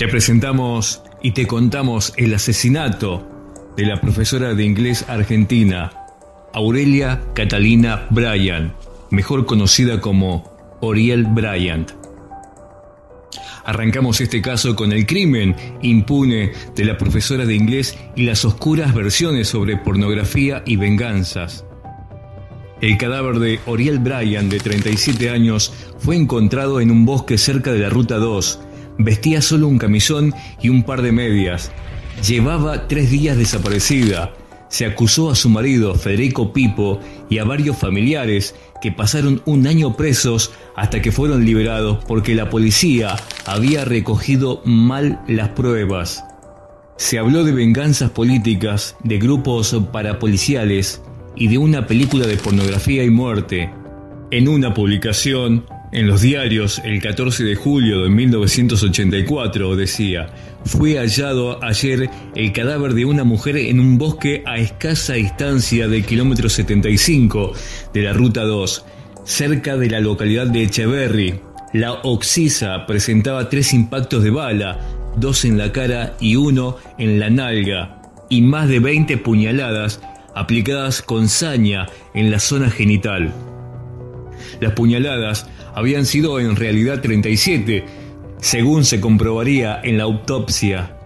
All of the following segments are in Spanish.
Te presentamos y te contamos el asesinato de la profesora de inglés argentina, Aurelia Catalina Bryan, mejor conocida como Oriel Bryant. Arrancamos este caso con el crimen impune de la profesora de inglés y las oscuras versiones sobre pornografía y venganzas. El cadáver de Oriel Bryan, de 37 años, fue encontrado en un bosque cerca de la Ruta 2. Vestía solo un camisón y un par de medias. Llevaba tres días desaparecida. Se acusó a su marido, Federico Pipo, y a varios familiares que pasaron un año presos hasta que fueron liberados porque la policía había recogido mal las pruebas. Se habló de venganzas políticas, de grupos parapoliciales y de una película de pornografía y muerte. En una publicación en los diarios el 14 de julio de 1984 decía, fue hallado ayer el cadáver de una mujer en un bosque a escasa distancia del kilómetro 75 de la Ruta 2, cerca de la localidad de Echeverry. La oxisa presentaba tres impactos de bala, dos en la cara y uno en la nalga, y más de 20 puñaladas aplicadas con saña en la zona genital. Las puñaladas habían sido en realidad 37, según se comprobaría en la autopsia.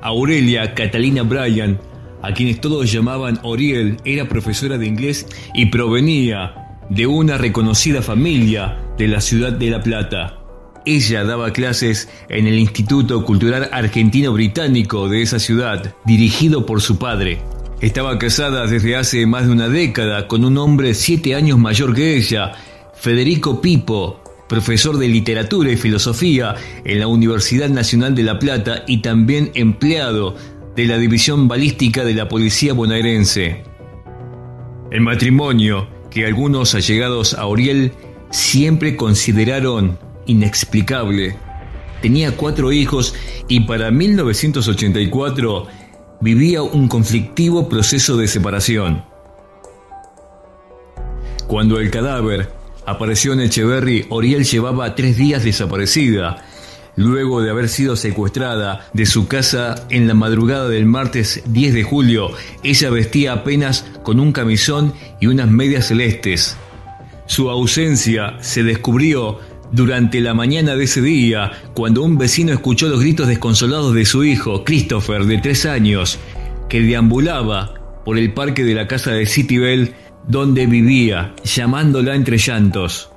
Aurelia Catalina Bryan, a quienes todos llamaban Oriel, era profesora de inglés y provenía de una reconocida familia de la ciudad de La Plata. Ella daba clases en el Instituto Cultural Argentino Británico de esa ciudad, dirigido por su padre. Estaba casada desde hace más de una década con un hombre siete años mayor que ella, Federico Pipo, profesor de literatura y filosofía en la Universidad Nacional de La Plata y también empleado de la División Balística de la Policía Bonaerense. El matrimonio, que algunos allegados a Oriel siempre consideraron inexplicable, tenía cuatro hijos y para 1984 vivía un conflictivo proceso de separación. Cuando el cadáver apareció en Echeverry, Oriel llevaba tres días desaparecida, luego de haber sido secuestrada de su casa en la madrugada del martes 10 de julio. Ella vestía apenas con un camisón y unas medias celestes. Su ausencia se descubrió durante la mañana de ese día, cuando un vecino escuchó los gritos desconsolados de su hijo, Christopher, de tres años, que deambulaba por el parque de la casa de Citybell donde vivía, llamándola entre llantos.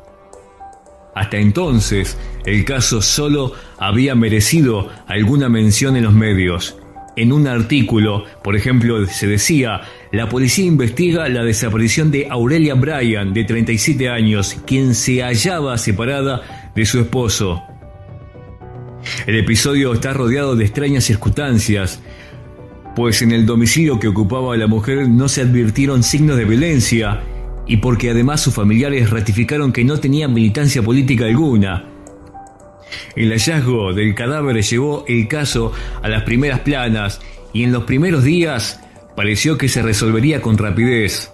Hasta entonces, el caso solo había merecido alguna mención en los medios. En un artículo, por ejemplo, se decía, la policía investiga la desaparición de Aurelia Bryan, de 37 años, quien se hallaba separada de su esposo. El episodio está rodeado de extrañas circunstancias, pues en el domicilio que ocupaba la mujer no se advirtieron signos de violencia y porque además sus familiares ratificaron que no tenía militancia política alguna. El hallazgo del cadáver llevó el caso a las primeras planas y en los primeros días pareció que se resolvería con rapidez.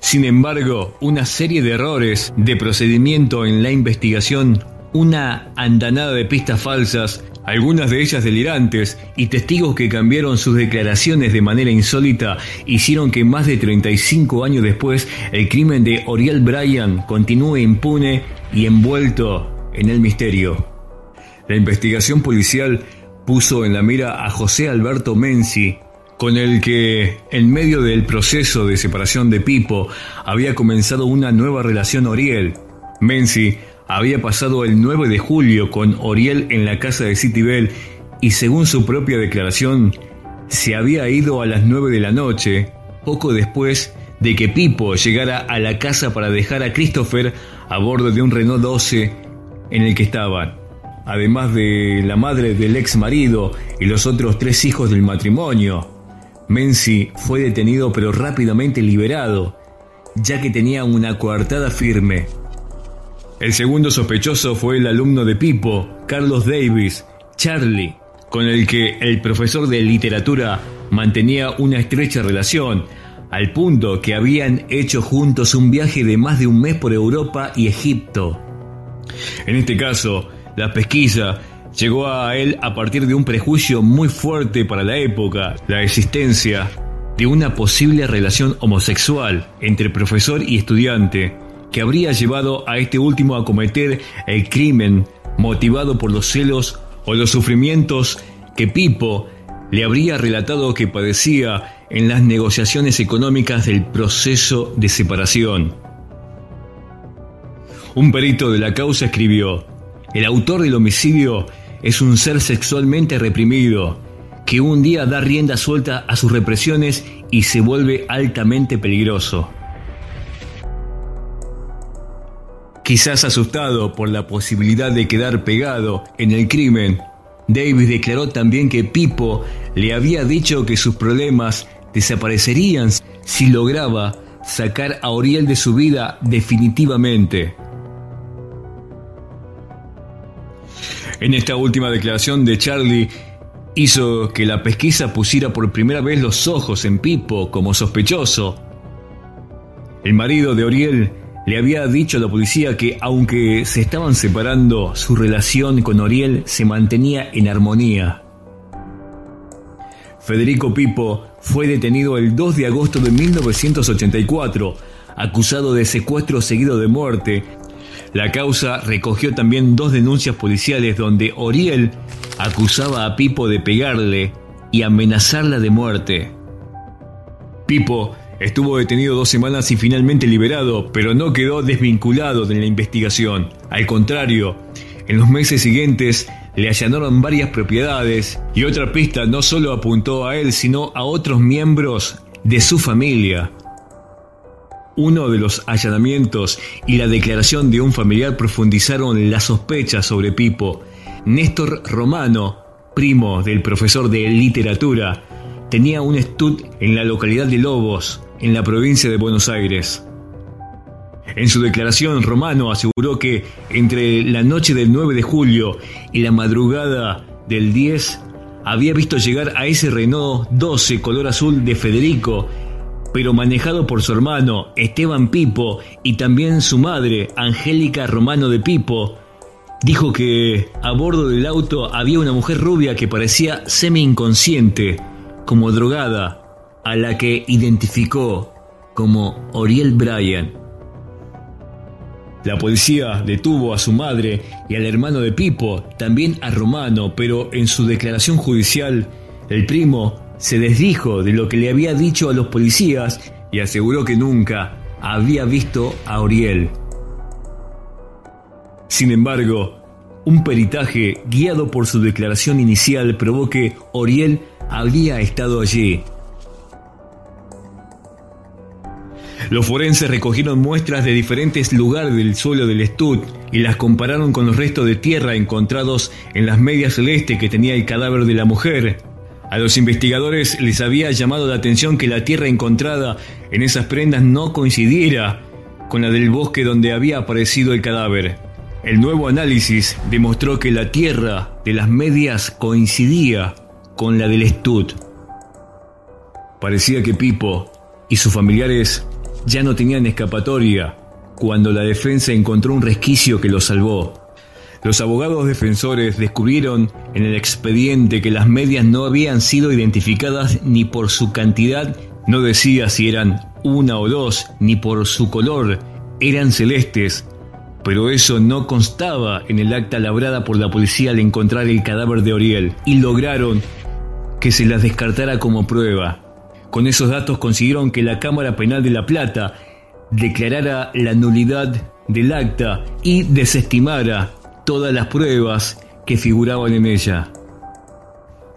Sin embargo, una serie de errores de procedimiento en la investigación, una andanada de pistas falsas, algunas de ellas delirantes, y testigos que cambiaron sus declaraciones de manera insólita, hicieron que más de 35 años después el crimen de Oriel Bryan continúe impune y envuelto en el misterio. La investigación policial puso en la mira a José Alberto Menzi, con el que, en medio del proceso de separación de Pipo, había comenzado una nueva relación Oriel. Menzi había pasado el 9 de julio con Oriel en la casa de Citybel y según su propia declaración, se había ido a las 9 de la noche, poco después de que Pipo llegara a la casa para dejar a Christopher a bordo de un Renault 12 en el que estaban además de la madre del ex marido y los otros tres hijos del matrimonio. Menzi fue detenido pero rápidamente liberado, ya que tenía una coartada firme. El segundo sospechoso fue el alumno de Pipo, Carlos Davis, Charlie, con el que el profesor de literatura mantenía una estrecha relación, al punto que habían hecho juntos un viaje de más de un mes por Europa y Egipto. En este caso, la pesquisa llegó a él a partir de un prejuicio muy fuerte para la época, la existencia de una posible relación homosexual entre profesor y estudiante, que habría llevado a este último a cometer el crimen motivado por los celos o los sufrimientos que Pipo le habría relatado que padecía en las negociaciones económicas del proceso de separación. Un perito de la causa escribió, el autor del homicidio es un ser sexualmente reprimido, que un día da rienda suelta a sus represiones y se vuelve altamente peligroso. Quizás asustado por la posibilidad de quedar pegado en el crimen, Davis declaró también que Pipo le había dicho que sus problemas desaparecerían si lograba sacar a Oriel de su vida definitivamente. En esta última declaración de Charlie hizo que la pesquisa pusiera por primera vez los ojos en Pipo como sospechoso. El marido de Oriel le había dicho a la policía que aunque se estaban separando, su relación con Oriel se mantenía en armonía. Federico Pipo fue detenido el 2 de agosto de 1984, acusado de secuestro seguido de muerte la causa recogió también dos denuncias policiales donde Oriel acusaba a Pipo de pegarle y amenazarla de muerte. Pipo estuvo detenido dos semanas y finalmente liberado, pero no quedó desvinculado de la investigación. Al contrario, en los meses siguientes le allanaron varias propiedades y otra pista no solo apuntó a él, sino a otros miembros de su familia. Uno de los allanamientos y la declaración de un familiar profundizaron las sospechas sobre Pipo. Néstor Romano, primo del profesor de literatura, tenía un estud en la localidad de Lobos, en la provincia de Buenos Aires. En su declaración, Romano aseguró que entre la noche del 9 de julio y la madrugada del 10 había visto llegar a ese Renault 12 color azul de Federico pero manejado por su hermano Esteban Pipo y también su madre Angélica Romano de Pipo, dijo que a bordo del auto había una mujer rubia que parecía semi-inconsciente, como drogada, a la que identificó como Oriel Bryan. La policía detuvo a su madre y al hermano de Pipo, también a Romano, pero en su declaración judicial, el primo se desdijo de lo que le había dicho a los policías y aseguró que nunca había visto a Oriel. Sin embargo, un peritaje guiado por su declaración inicial probó que Oriel había estado allí. Los forenses recogieron muestras de diferentes lugares del suelo del estud y las compararon con los restos de tierra encontrados en las medias celestes que tenía el cadáver de la mujer. A los investigadores les había llamado la atención que la tierra encontrada en esas prendas no coincidiera con la del bosque donde había aparecido el cadáver. El nuevo análisis demostró que la tierra de las medias coincidía con la del estud. Parecía que Pipo y sus familiares ya no tenían escapatoria cuando la defensa encontró un resquicio que los salvó. Los abogados defensores descubrieron en el expediente que las medias no habían sido identificadas ni por su cantidad, no decía si eran una o dos, ni por su color, eran celestes, pero eso no constaba en el acta labrada por la policía al encontrar el cadáver de Oriel, y lograron que se las descartara como prueba. Con esos datos consiguieron que la Cámara Penal de La Plata declarara la nulidad del acta y desestimara todas las pruebas que figuraban en ella.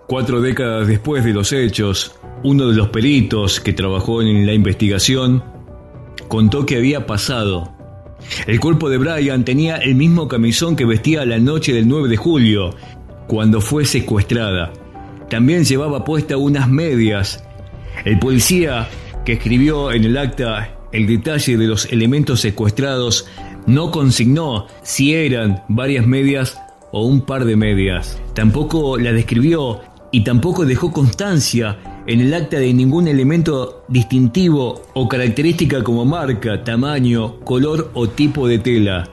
Cuatro décadas después de los hechos, uno de los peritos que trabajó en la investigación contó que había pasado. El cuerpo de Brian tenía el mismo camisón que vestía la noche del 9 de julio, cuando fue secuestrada. También llevaba puesta unas medias. El policía que escribió en el acta el detalle de los elementos secuestrados no consignó si eran varias medias o un par de medias. Tampoco la describió y tampoco dejó constancia en el acta de ningún elemento distintivo o característica como marca, tamaño, color o tipo de tela.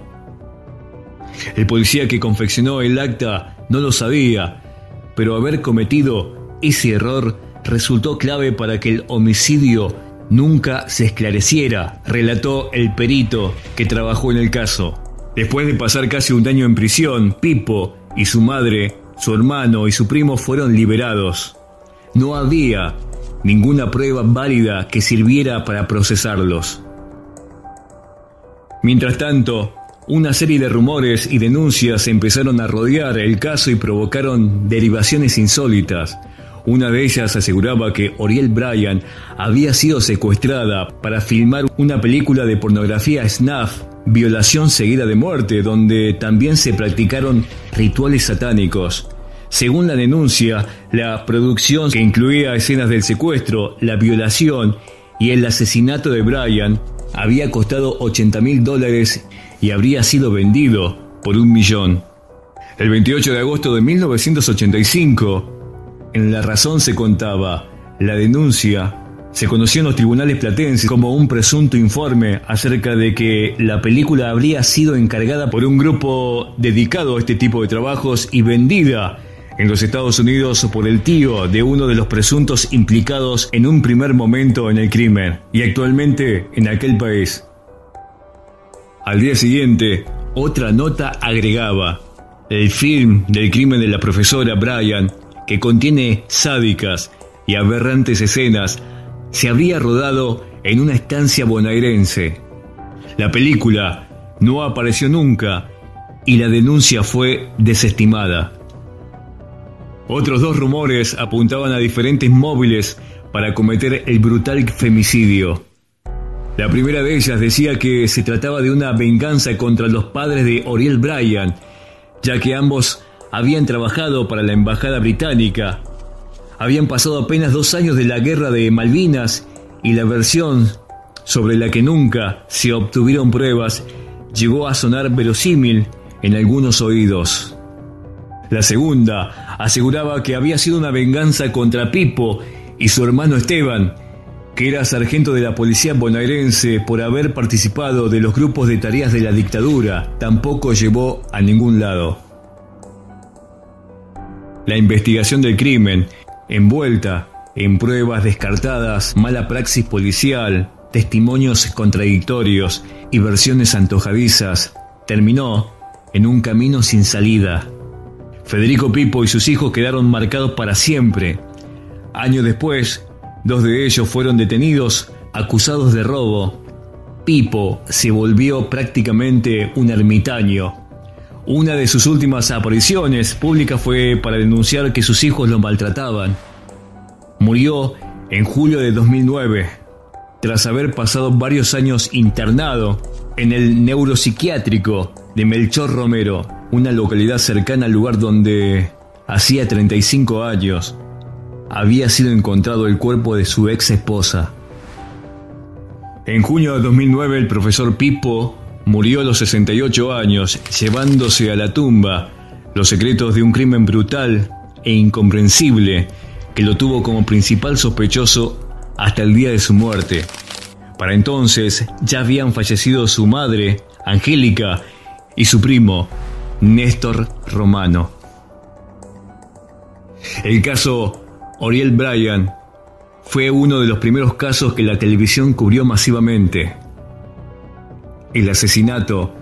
El policía que confeccionó el acta no lo sabía, pero haber cometido ese error resultó clave para que el homicidio nunca se esclareciera, relató el perito que trabajó en el caso. Después de pasar casi un año en prisión, Pipo y su madre, su hermano y su primo fueron liberados. No había ninguna prueba válida que sirviera para procesarlos. Mientras tanto, una serie de rumores y denuncias empezaron a rodear el caso y provocaron derivaciones insólitas. Una de ellas aseguraba que Oriel Bryan había sido secuestrada para filmar una película de pornografía snuff, violación seguida de muerte, donde también se practicaron rituales satánicos. Según la denuncia, la producción que incluía escenas del secuestro, la violación y el asesinato de Bryan había costado 80 mil dólares y habría sido vendido por un millón. El 28 de agosto de 1985, en La Razón se contaba, la denuncia se conoció en los tribunales platenses como un presunto informe acerca de que la película habría sido encargada por un grupo dedicado a este tipo de trabajos y vendida en los Estados Unidos por el tío de uno de los presuntos implicados en un primer momento en el crimen y actualmente en aquel país. Al día siguiente, otra nota agregaba, el film del crimen de la profesora Bryan que contiene sádicas y aberrantes escenas, se habría rodado en una estancia bonaerense. La película no apareció nunca y la denuncia fue desestimada. Otros dos rumores apuntaban a diferentes móviles para cometer el brutal femicidio. La primera de ellas decía que se trataba de una venganza contra los padres de Oriel Bryan, ya que ambos habían trabajado para la Embajada Británica. Habían pasado apenas dos años de la Guerra de Malvinas y la versión sobre la que nunca se obtuvieron pruebas llegó a sonar verosímil en algunos oídos. La segunda aseguraba que había sido una venganza contra Pipo y su hermano Esteban, que era sargento de la policía bonaerense por haber participado de los grupos de tareas de la dictadura. Tampoco llevó a ningún lado. La investigación del crimen, envuelta en pruebas descartadas, mala praxis policial, testimonios contradictorios y versiones antojadizas, terminó en un camino sin salida. Federico Pipo y sus hijos quedaron marcados para siempre. Años después, dos de ellos fueron detenidos acusados de robo. Pipo se volvió prácticamente un ermitaño una de sus últimas apariciones públicas fue para denunciar que sus hijos lo maltrataban. Murió en julio de 2009, tras haber pasado varios años internado en el neuropsiquiátrico de Melchor Romero, una localidad cercana al lugar donde hacía 35 años había sido encontrado el cuerpo de su ex esposa. En junio de 2009 el profesor Pipo murió a los 68 años, llevándose a la tumba los secretos de un crimen brutal e incomprensible que lo tuvo como principal sospechoso hasta el día de su muerte. Para entonces ya habían fallecido su madre, Angélica, y su primo, Néstor Romano. El caso Oriel Bryan fue uno de los primeros casos que la televisión cubrió masivamente el asesinato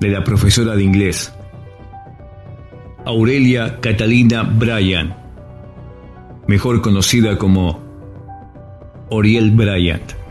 de la profesora de inglés, Aurelia Catalina Bryant, mejor conocida como Oriel Bryant.